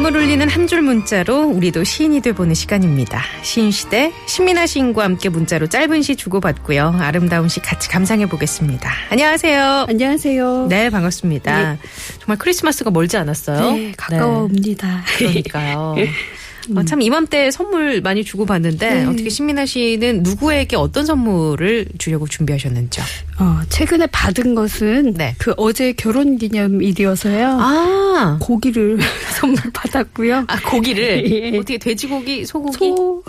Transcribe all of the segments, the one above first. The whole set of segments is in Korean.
마음을 울리는 한 줄 문자로 우리도 시인이 돼보는 시간입니다. 시인시대 신민아 시인과 함께 문자로 짧은 시 주고받고요. 아름다운 시 같이 감상해 보겠습니다. 안녕하세요. 안녕하세요. 네, 반갑습니다. 정말 크리스마스가 멀지 않았어요. 네, 가까워옵니다. 그러니까요. 어, 참 이맘때 선물 많이 주고 받는데 네. 어떻게 신민아 씨는 누구에게 어떤 선물을 주려고 준비하셨는지요? 어, 최근에 받은 것은 네. 그 어제 결혼 기념일이어서요. 아, 고기를 선물 받았고요. 아 고기를 예. 어떻게 돼지고기, 소고기? 소. 오.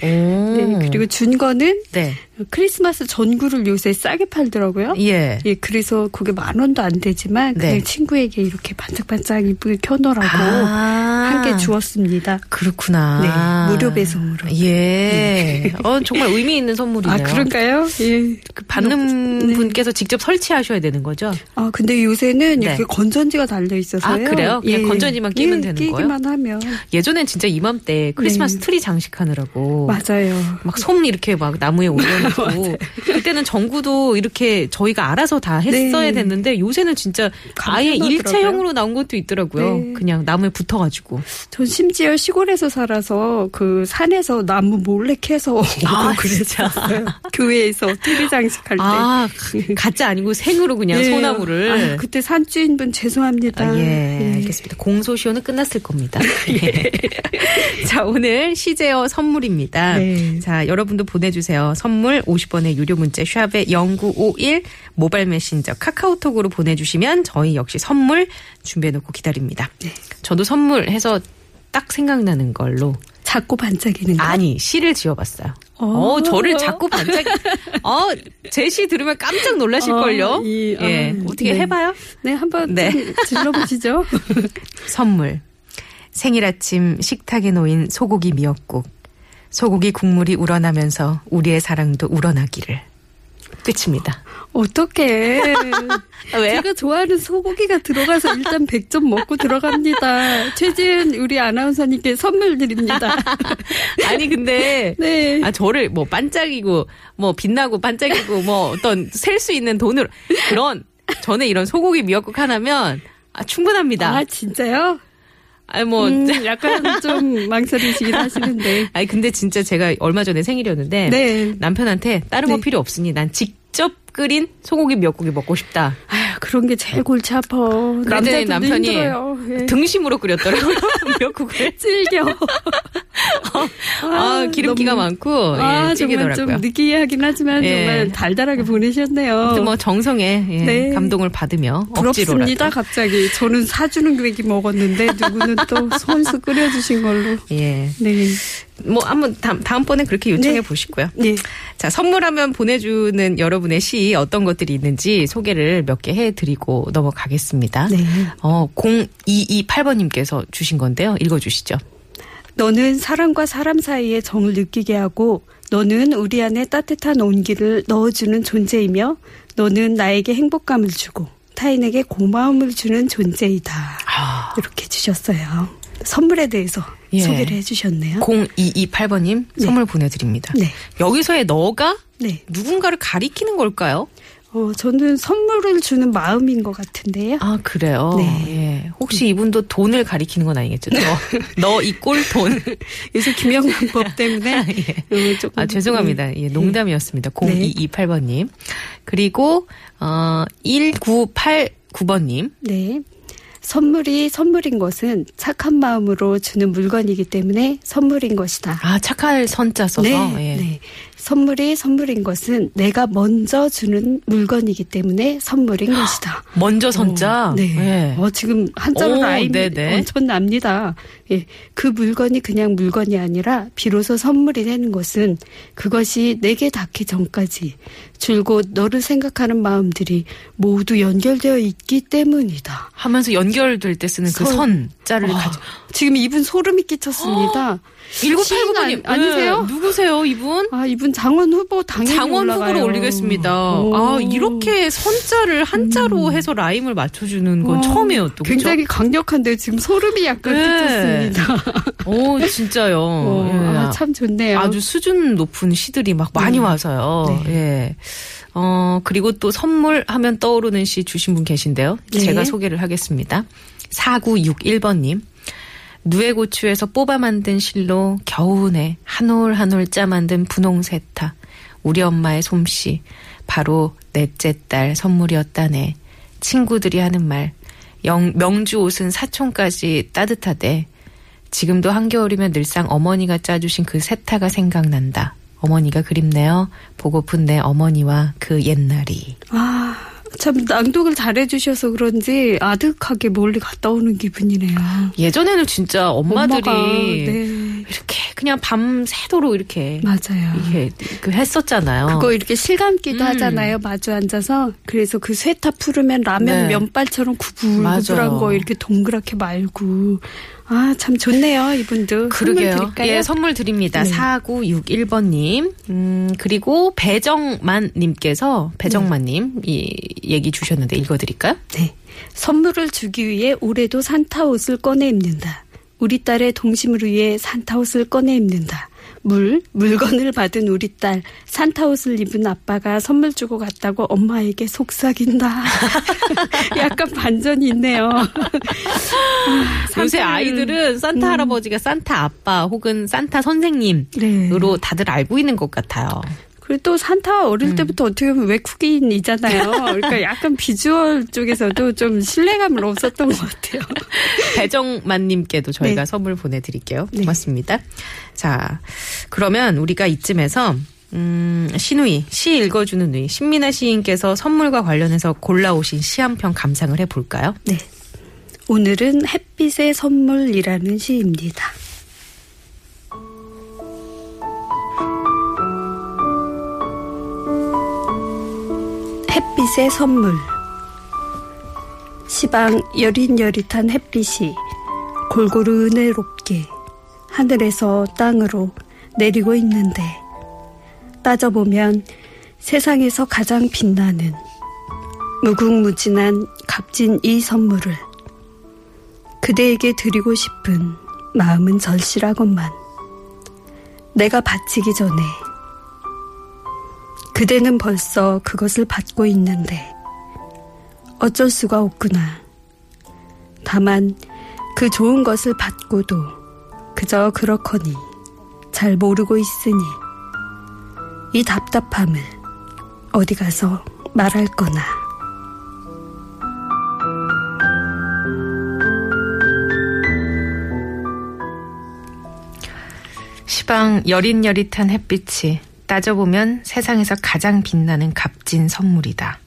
네, 그리고 준 거는 네. 크리스마스 전구를 요새 싸게 팔더라고요. 예. 예, 그래서 그게 만 원도 안 되지만 그냥 네. 친구에게 이렇게 반짝반짝 이쁘게 켜놓으라고 아. 한개 주었습니다. 그렇구나. 네, 무료 배송으로. 예. 어, 정말 의미 있는 선물이네요. 아, 그런가요? 예. 그 받는 네. 분께서 직접 설치하셔야 되는 거죠? 아, 근데 요새는 네. 이렇게 건전지가 달려 있어서요. 아, 그래요? 그냥 건전지만 끼면 예, 되는 끼기만 하면. 예전엔 진짜 이맘때 크리스마스 네. 트리 장식하느라고 맞아요. 막 솜 이렇게 막 나무에 올려 놓고 그때는 전구도 이렇게 저희가 알아서 다 했어야 네. 됐는데 요새는 진짜 아예. 일체형으로 나온 것도 있더라고요. 네. 그냥 나무에 붙어가지고. 전 심지어 시골에서 살아서 그 산에서 나무 몰래 캐서 아. 그랬었어요. 교회에서 TV 장식할 때. 아 가짜 아니고 생으로 그냥 예. 소나무를. 아유, 그때 산주인분 죄송합니다. 아, 예, 알겠습니다. 공소시효는 끝났을 겁니다. 자, 오늘 시제어 선물입니다. 네. 자, 여러분도 보내주세요. 선물 50원의 유료 문자 샵에 0951 모바일 메신저 카카오톡으로 보내주시면 저희 역시 선물 준비해놓고 기다립니다. 네. 저도 선물해서 딱 생각나는 걸로 자꾸 반짝이는 거. 아니 시를 지어봤어요. 어. 어, 저를 자꾸 반짝, 어, 제 시 들으면 깜짝 놀라실걸요? 어, 이, 예. 아, 어떻게 네. 해봐요? 네, 한번 네. 좀 질러보시죠. 선물. 생일 아침 식탁에 놓인 소고기 미역국. 소고기 국물이 우러나면서 우리의 사랑도 우러나기를. 끝입니다. 어떡해. 왜요? 제가 좋아하는 소고기가 들어가서 일단 100점 먹고 들어갑니다. 최지은 우리 아나운서님께 선물 드립니다. 아니, 근데. 네. 아, 저를 뭐 반짝이고, 뭐 빛나고 반짝이고, 뭐 어떤 셀 수 있는 돈으로. 그런, 저는 이런 소고기 미역국 하나면, 아, 충분합니다. 아, 진짜요? 아니, 뭐. 음, 약간 좀 망설이시긴 하시는데. 아니, 근데 진짜 제가 얼마 전에 생일이었는데. 네. 남편한테 다른 거 네. 필요 없으니 난 직접 끓인 소고기 미역국이 먹고 싶다. 아휴, 그런 게 제일 골치 아파. 남자들도 남편이. 예. 등심으로 끓였더라고요. 미역국을. 질겨. 아, 기름기가 많고 아, 예, 정말. 좀 느끼하긴 하지만 예. 정말 달달하게 보내셨네요. 뭐 정성에 예, 네. 감동을 받으며 부럽습니다, 억지로라도. 갑자기. 저는 사주는 괴기 먹었는데, 누구는 또 손수 끓여주신 걸로. 예. 네. 뭐 한번 다음, 다음번에 그렇게 요청해 네. 보시고요. 네. 자, 선물하면 보내주는 여러분의 시 어떤 것들이 있는지 소개를 몇 개 해드리고 넘어가겠습니다. 네. 어, 0228번님께서 주신 건데요. 읽어주시죠. 너는 사람과 사람 사이의 정을 느끼게 하고 너는 우리 안에 따뜻한 온기를 넣어주는 존재이며 너는 나에게 행복감을 주고 타인에게 고마움을 주는 존재이다. 아. 이렇게 주셨어요. 선물에 대해서 예. 소개를 해주셨네요. 0228번님 네. 선물 보내드립니다. 네. 여기서의 너가 네. 누군가를 가리키는 걸까요? 어, 저는 선물을 주는 마음인 것 같은데요. 아, 그래요? 네. 예. 혹시 이분도 돈을 가리키는 건 아니겠죠? 너, 너이 꼴 돈. 요새 김영란법 때문에 예. 어, 아, 죄송합니다. 예, 농담이었습니다. 네. 0228번님. 그리고, 어, 1989번님. 네. 선물이 선물인 것은 착한 마음으로 주는 물건이기 때문에 선물인 것이다. 아, 착할 선자 써서. 네, 예. 네. 선물이 선물인 것은 내가 먼저 주는 물건이기 때문에 선물인 것이다. 먼저 선자. 어, 네. 예. 어, 지금 한자로 네네. 엄청납니다. 예. 그 물건이 그냥 물건이 아니라 비로소 선물이 되는 것은 그것이 내게 닿기 전까지 줄곧 너를 생각하는 마음들이 모두 연결되어 있기 때문이다. 하면서 연결될 때 쓰는 그 선. 선자를 아, 가지고. 지금 이분 소름이 끼쳤습니다. 시인 1989번님. 아니- 아니세요? 누구세요, 이분? 아, 이분 장원 후보 당연히 장원 올라가요. 후보로 올리겠습니다. 오. 아, 이렇게 선자를 한자로 해서 라임을 맞춰주는 건 와, 처음이에요, 또. 그쵸? 굉장히 강력한데 지금 소름이 약간 네. 끼쳤습니다. 오, 진짜요. 어, 예. 아, 참 좋네요. 아주 수준 높은 시들이 막 많이 네. 와서요. 네. 예. 어, 그리고 또 선물 하면 떠오르는 시 주신 분 계신데요. 네. 제가 소개를 하겠습니다. 4961번님. 누에고추에서 뽑아 만든 실로 겨우내 한올 한 올 짜 만든 분홍 세타. 우리 엄마의 솜씨. 바로 넷째 딸 선물이었다네. 친구들이 하는 말. 영, 명주 옷은 사촌까지 따뜻하대. 지금도 한겨울이면 늘상 어머니가 짜주신 그 세타가 생각난다. 어머니가 그립네요. 보고픈 내 어머니와 그 옛날이. 아, 참 낭독을 잘해주셔서 그런지 아득하게 멀리 갔다 오는 기분이네요. 예전에는 진짜 엄마들이 네, 이렇게 그냥 밤새도록 이렇게 맞아요. 이게 그 했었잖아요. 그거 이렇게 실감기도 음. 하잖아요. 마주 앉아서. 그래서 그 쇠타 풀으면 라면 네. 면발처럼 구불구불한. 거 이렇게 동그랗게 말고. 아, 참 좋네요. 이분도. 그러게요. 선물 드릴까요? 예, 선물 드립니다. 네. 4961번님. 음, 그리고 배정만님께서, 배정만님, 이 얘기 주셨는데 읽어드릴까요? 네. 선물을 주기 위해 올해도 산타 옷을 꺼내 입는다. 우리 딸의 동심을 위해 산타 옷을 꺼내 입는다. 물, 물건을 받은 우리 딸, 산타 옷을 입은 아빠가 선물 주고 갔다고 엄마에게 속삭인다. 약간 반전이 있네요. 아, 요새 산타를- 아이들은 산타 음. 할아버지가 산타 아빠 혹은 산타 선생님으로 네. 다들 알고 있는 것 같아요. 그리고 또 산타 음. 어릴 때부터 어떻게 보면 외국인이잖아요. 그러니까 약간 비주얼 쪽에서도 좀 신뢰감을 없었던 것 같아요. 배정만님께도 저희가 네. 선물 보내드릴게요. 네. 고맙습니다. 자, 그러면 우리가 이쯤에서 음, 신우이, 시 읽어주는 누이, 신민아 시인께서 선물과 관련해서 골라오신 시 한 편 감상을 해볼까요? 네. 오늘은 햇빛의 선물이라는 시입니다. 햇빛의 선물. 시방 여릿여릿한 햇빛이 골고루 은혜롭게 하늘에서 땅으로 내리고 있는데 따져보면 세상에서 가장 빛나는 무궁무진한 값진 이 선물을 그대에게 드리고 싶은 마음은 절실하건만 내가 바치기 전에 그대는 벌써 그것을 받고 있는데 어쩔 수가 없구나. 다만 그 좋은 것을 받고도 그저 그렇거니 잘 모르고 있으니 이 답답함을 어디 가서 말할 거나. 시방 여릿여릿한 햇빛이 따져보면 세상에서 가장 빛나는 값진 선물이다.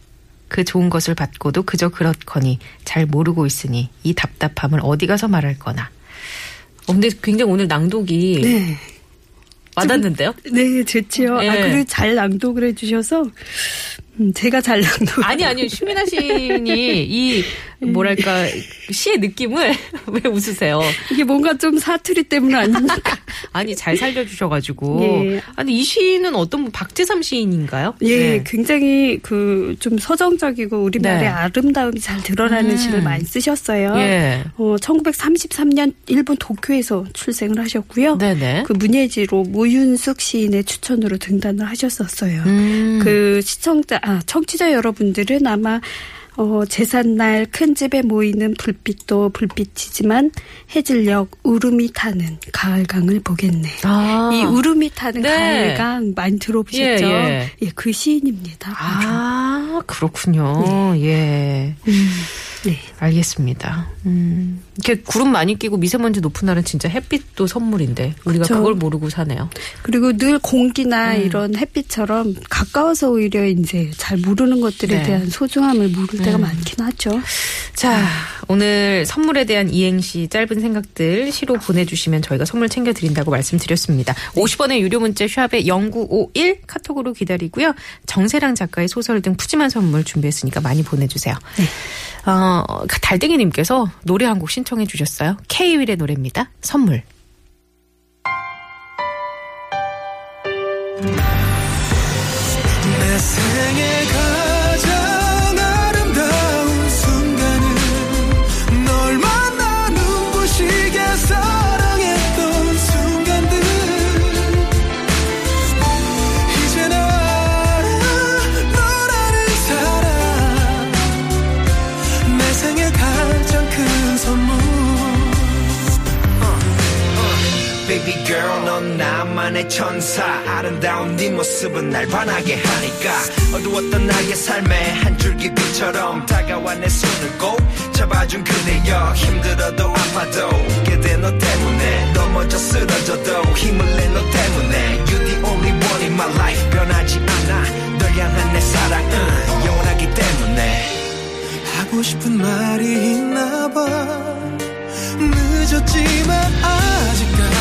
그 좋은 것을 받고도 그저 그렇거니 잘 모르고 있으니 이 답답함을 어디 가서 말할 거나. 어, 근데 굉장히 오늘 낭독이 네. 와닿는데요? 네, 좋지요. 예. 아, 그리고 잘 낭독을 해주셔서, 음, 제가 잘 낭독. 아니 아니요 신민아 시인이 이 뭐랄까 시의 느낌을 왜 웃으세요? 이게 뭔가 좀 사투리 때문 아닙니까? 아니 잘 살려주셔가지고 예. 아니 이 시인은 어떤 분 박재삼 시인인가요? 예, 네. 굉장히 그 좀 서정적이고 우리말의 네. 아름다움이 잘 드러나는 음. 시를 많이 쓰셨어요. 예. 어, 1933년 일본 도쿄에서 출생을 하셨고요. 네네. 그 문예지로 모윤숙 시인의 추천으로 등단을 하셨었어요. 음. 그 시청자, 아, 청취자 여러분들은 아마 어, 제삿날 큰 집에 모이는 불빛도 불빛이지만 해질녘 울음이 타는 가을강을 보겠네. 아. 이 울음이 타는 네. 가을강 많이 들어보셨죠? 예, 예. 그 시인입니다. 아, 그렇군요. 예. 음. 네. 알겠습니다. 음, 이렇게 구름 많이 끼고 미세먼지 높은 날은 진짜 햇빛도 선물인데 우리가 그쵸. 그걸 모르고 사네요. 그리고 늘 공기나 음. 이런 햇빛처럼 가까워서 오히려 이제 잘 모르는 것들에 네. 대한 소중함을 모를 때가 음. 많긴 하죠. 자, 오늘 선물에 대한 이행시 짧은 생각들 시로 보내주시면 저희가 선물 챙겨드린다고 말씀드렸습니다. 50원의 유료 문자 샵에 0951 카톡으로 기다리고요. 정세랑 작가의 소설 등 푸짐한 선물 준비했으니까 많이 보내주세요. 어, 달땡이님께서 노래 한 곡 신청해 주셨어요. K-윌의 노래입니다. 선물. 내 생에 가 천사 아름다운 네 모습은 날 반하게 하니까 어두웠던 나의 삶에 한 줄기 빛처럼 다가와 내 손을 꼭 잡아준 그대여. 힘들어도 아파도 그대 너 때문에. 넘어져 쓰러져도 힘을 내 너 때문에. You the only one in my life. 변하지 않아. 널 향한 내 사랑은 영원하기 때문에. 하고 싶은 말이 있나 봐. 늦었지만 아직까지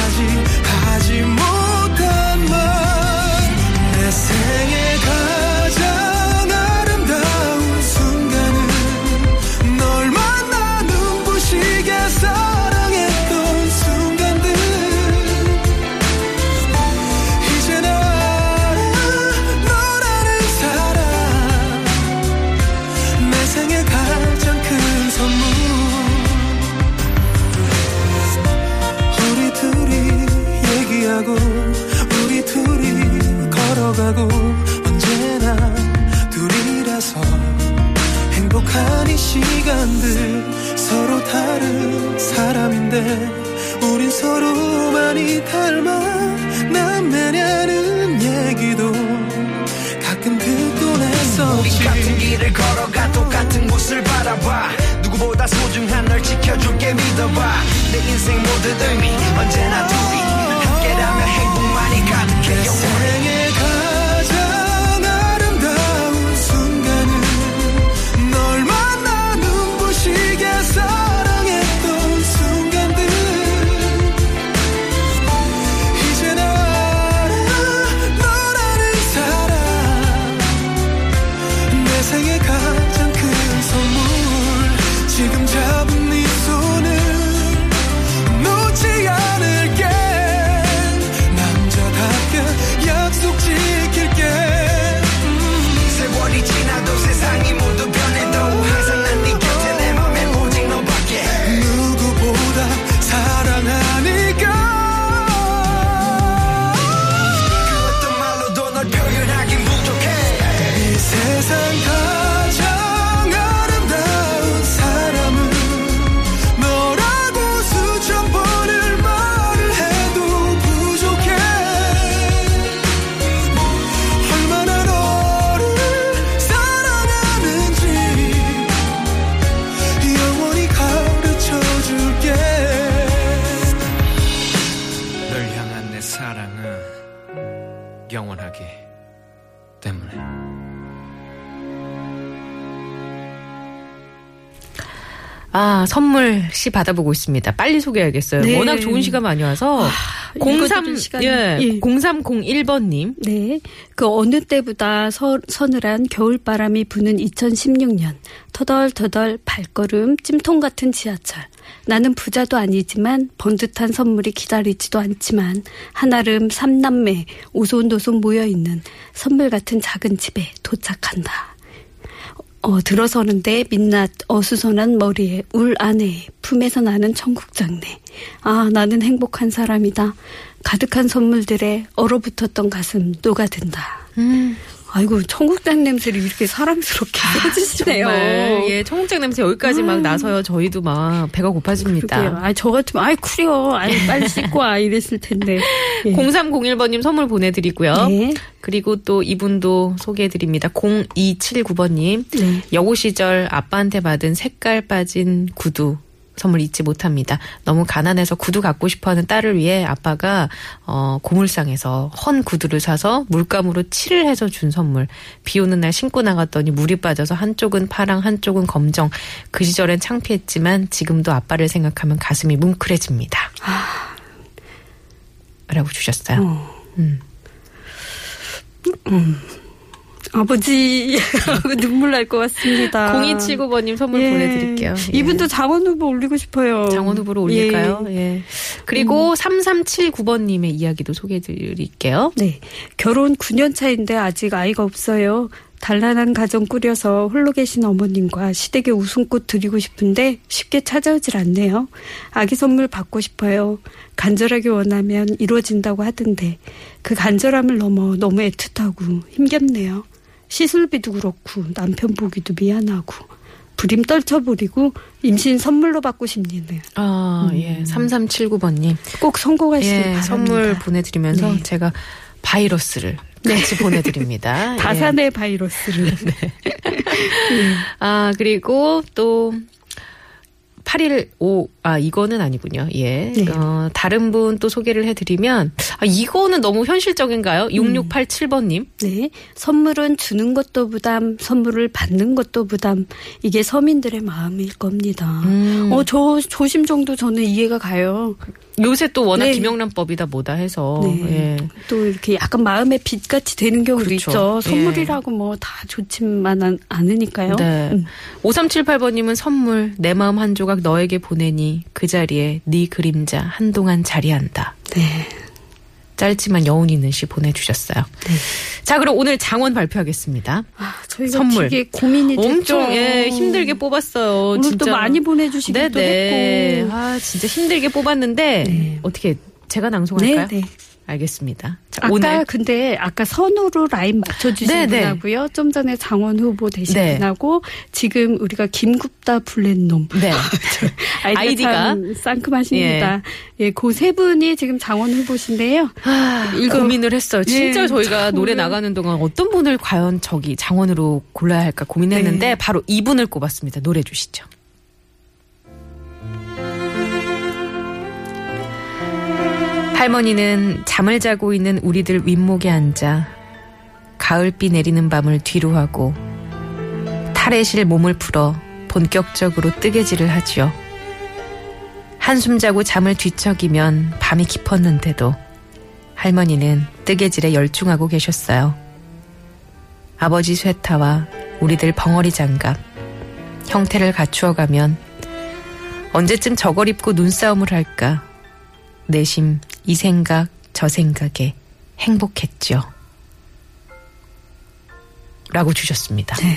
서로 다른 사람인데 우린 서로 많이 닮아 남매냐는 얘기도 가끔 듣곤 우리 했었지 같은 길을 걸어가 똑같은 곳을 바라봐. 누구보다 소중한 널 지켜줄게 믿어봐. 내 인생 모든 의미 언제나 둘이 함께라면 행복 영원하기 때문에 아, 선물 시 받아보고 있습니다. 빨리 소개해야겠어요. 네. 워낙 좋은 시가 많이 와서. 읽어드릴 시간이- 예, 예. 0301번님. 네. 그 어느 때보다 서, 서늘한 겨울바람이 부는 2016년. 터덜터덜 발걸음 찜통 같은 지하철. 나는 부자도 아니지만 번듯한 선물이 기다리지도 않지만 한아름 삼남매 오손도손 모여있는 선물 같은 작은 집에 도착한다. 어, 들어서는데 민낯 어수선한 머리에 울 안에 품에서 나는 청국장내. 아, 나는 행복한 사람이다. 가득한 선물들에 얼어붙었던 가슴 녹아든다. 음. 아이고, 청국장 냄새를 이렇게 사랑스럽게 해주시네요. 정말, 예, 청국장 냄새 여기까지 막 나서요. 저희도 막 배가 고파집니다. 그러게요. 아, 저 같으면, 아이, 쿠려. 아이, 빨리 씻고 와. 이랬을 텐데. 예. 0301번님 선물 보내드리고요. 네. 그리고 또 이분도 소개해드립니다. 0279번님. 네. 여고 시절 아빠한테 받은 색깔 빠진 구두 선물 잊지 못합니다. 너무 가난해서 구두 갖고 싶어하는 딸을 위해 아빠가 어 고물상에서 헌 구두를 사서 물감으로 칠을 해서 준 선물. 비 오는 날 신고 나갔더니 물이 빠져서 한쪽은 파랑 한쪽은 검정. 그 시절엔 창피했지만 지금도 아빠를 생각하면 가슴이 뭉클해집니다. 라고 주셨어요. 음. 아버지 눈물 날 것 같습니다. 0279번님 선물 예. 보내드릴게요. 예. 이분도 장원 후보 올리고 싶어요. 장원 후보로 올릴까요? 예. 예. 그리고 3379번님의 이야기도 소개해드릴게요. 네. 결혼 9년 차인데 아직 아이가 없어요. 단란한 가정 꾸려서 홀로 계신 어머님과 시댁에 웃음꽃 드리고 싶은데 쉽게 찾아오질 않네요. 아기 선물 받고 싶어요. 간절하게 원하면 이루어진다고 하던데 그 간절함을 넘어 너무 애틋하고 힘겹네요. 시술비도 그렇고 남편 보기도 미안하고 부림 떨쳐버리고 임신 선물로 받고 싶네요. 아, 예. 3379번님. 꼭 성공하시길 예, 바랍니다. 선물 보내드리면서 네. 제가 바이러스를 같이 보내드립니다. 예. 다산의 바이러스를. 아, 그리고 또, 815, 아, 이거는 아니군요. 예. 네. 어, 다른 분 또 소개를 해드리면, 아, 이거는 너무 현실적인가요? 6687번님. 네. 선물은 주는 것도 부담, 선물을 받는 것도 부담. 이게 서민들의 마음일 겁니다. 음. 어, 저 조심 정도 저는 이해가 가요. 요새 또 워낙 네. 김영란법이다 뭐다 해서. 네. 예. 또 이렇게 약간 마음의 빚같이 되는 경우도 그렇죠. 있죠. 예. 선물이라고 뭐다 좋지만 않- 않으니까요. 네. 음. 5378번님은 선물, 내 마음 한 조각 너에게 보내니 그 자리에 네 그림자 한동안 자리한다. 네. 짧지만 여운 있는 시 보내주셨어요. 자, 그럼 오늘 장원 발표하겠습니다. 아, 저희가 선물. 되게 고민이 됐죠. 엄청 예, 힘들게 뽑았어요. 오늘 진짜. 또 많이 보내주시기도 네네. 했고. 아, 진짜 힘들게 뽑았는데 네. 어떻게 제가 낭송할까요? 네, 네. 알겠습니다. 자, 아까 오늘 근데 아까 선우로 라인 맞춰주신 네, 네. 분하고요. 좀 전에 장원 후보 되신 네. 분하고 지금 우리가 김굽다 블랙놈 네. 아이디가, 상큼하십니다. 예, 그세 분이 지금 장원 후보신데요. 아, 이거- 고민을 했어요. 진짜 예, 저희가 참 노래 나가는 동안 어떤 분을 과연 저기 장원으로 골라야 할까 고민했는데 네. 바로 이분을 꼽았습니다. 노래 주시죠. 할머니는 잠을 자고 있는 우리들 윗목에 앉아 가을비 내리는 밤을 뒤로 하고 탈에 실 몸을 풀어 본격적으로 뜨개질을 하지요. 한숨 자고 잠을 뒤척이면 밤이 깊었는데도 할머니는 뜨개질에 열중하고 계셨어요. 아버지 쇠타와 우리들 벙어리 장갑, 형태를 갖추어가면 언제쯤 저걸 입고 눈싸움을 할까? 내심 이 생각 저 생각에 행복했죠. 라고 주셨습니다. 네,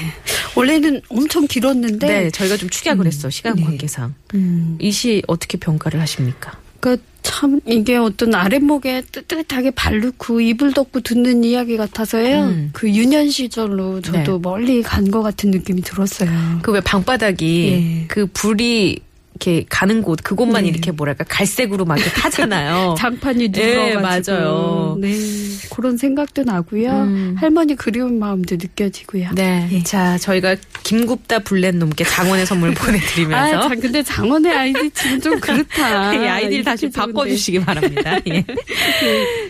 원래는 엄청 길었는데 저희가 좀 축약을 했어 시간 네. 관계상. 음, 이시 어떻게 평가를 하십니까? 그러니까 참 이게 어떤 아랫목에 뜨뜻하게 발 넣고 이불 덮고 듣는 이야기 같아서요. 음. 그 유년 시절로 저도 네. 멀리 간 것 같은 느낌이 들었어요. 그 왜 방바닥이 예. 그 불이 이렇게 가는 곳 그곳만 네. 이렇게 뭐랄까 갈색으로 막 이렇게 타잖아요. 장판이 예, 누워가지고 맞아요. 네 그런 생각도 나고요. 음. 할머니 그리운 마음도 느껴지고요. 네. 예. 자, 저희가 김굽다 블렛놈께 장원의 선물 보내드리면서. 아, 자, 근데 장원의 아이디 지금 좀 그렇다. 이 아이디를 다시. 바꿔주시기 바랍니다. 예.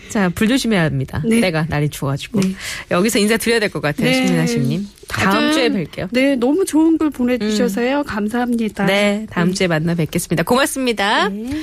자, 불 조심해야 합니다. 네. 때가 날이 추워가지고. 네. 여기서 인사 드려야 될 것 같아요, 네. 신민아 씨님. 다음 주에 뵐게요. 네, 너무 좋은 글 보내주셔서요. 감사합니다. 네, 다음 주에 만나 뵙겠습니다. 고맙습니다. 네.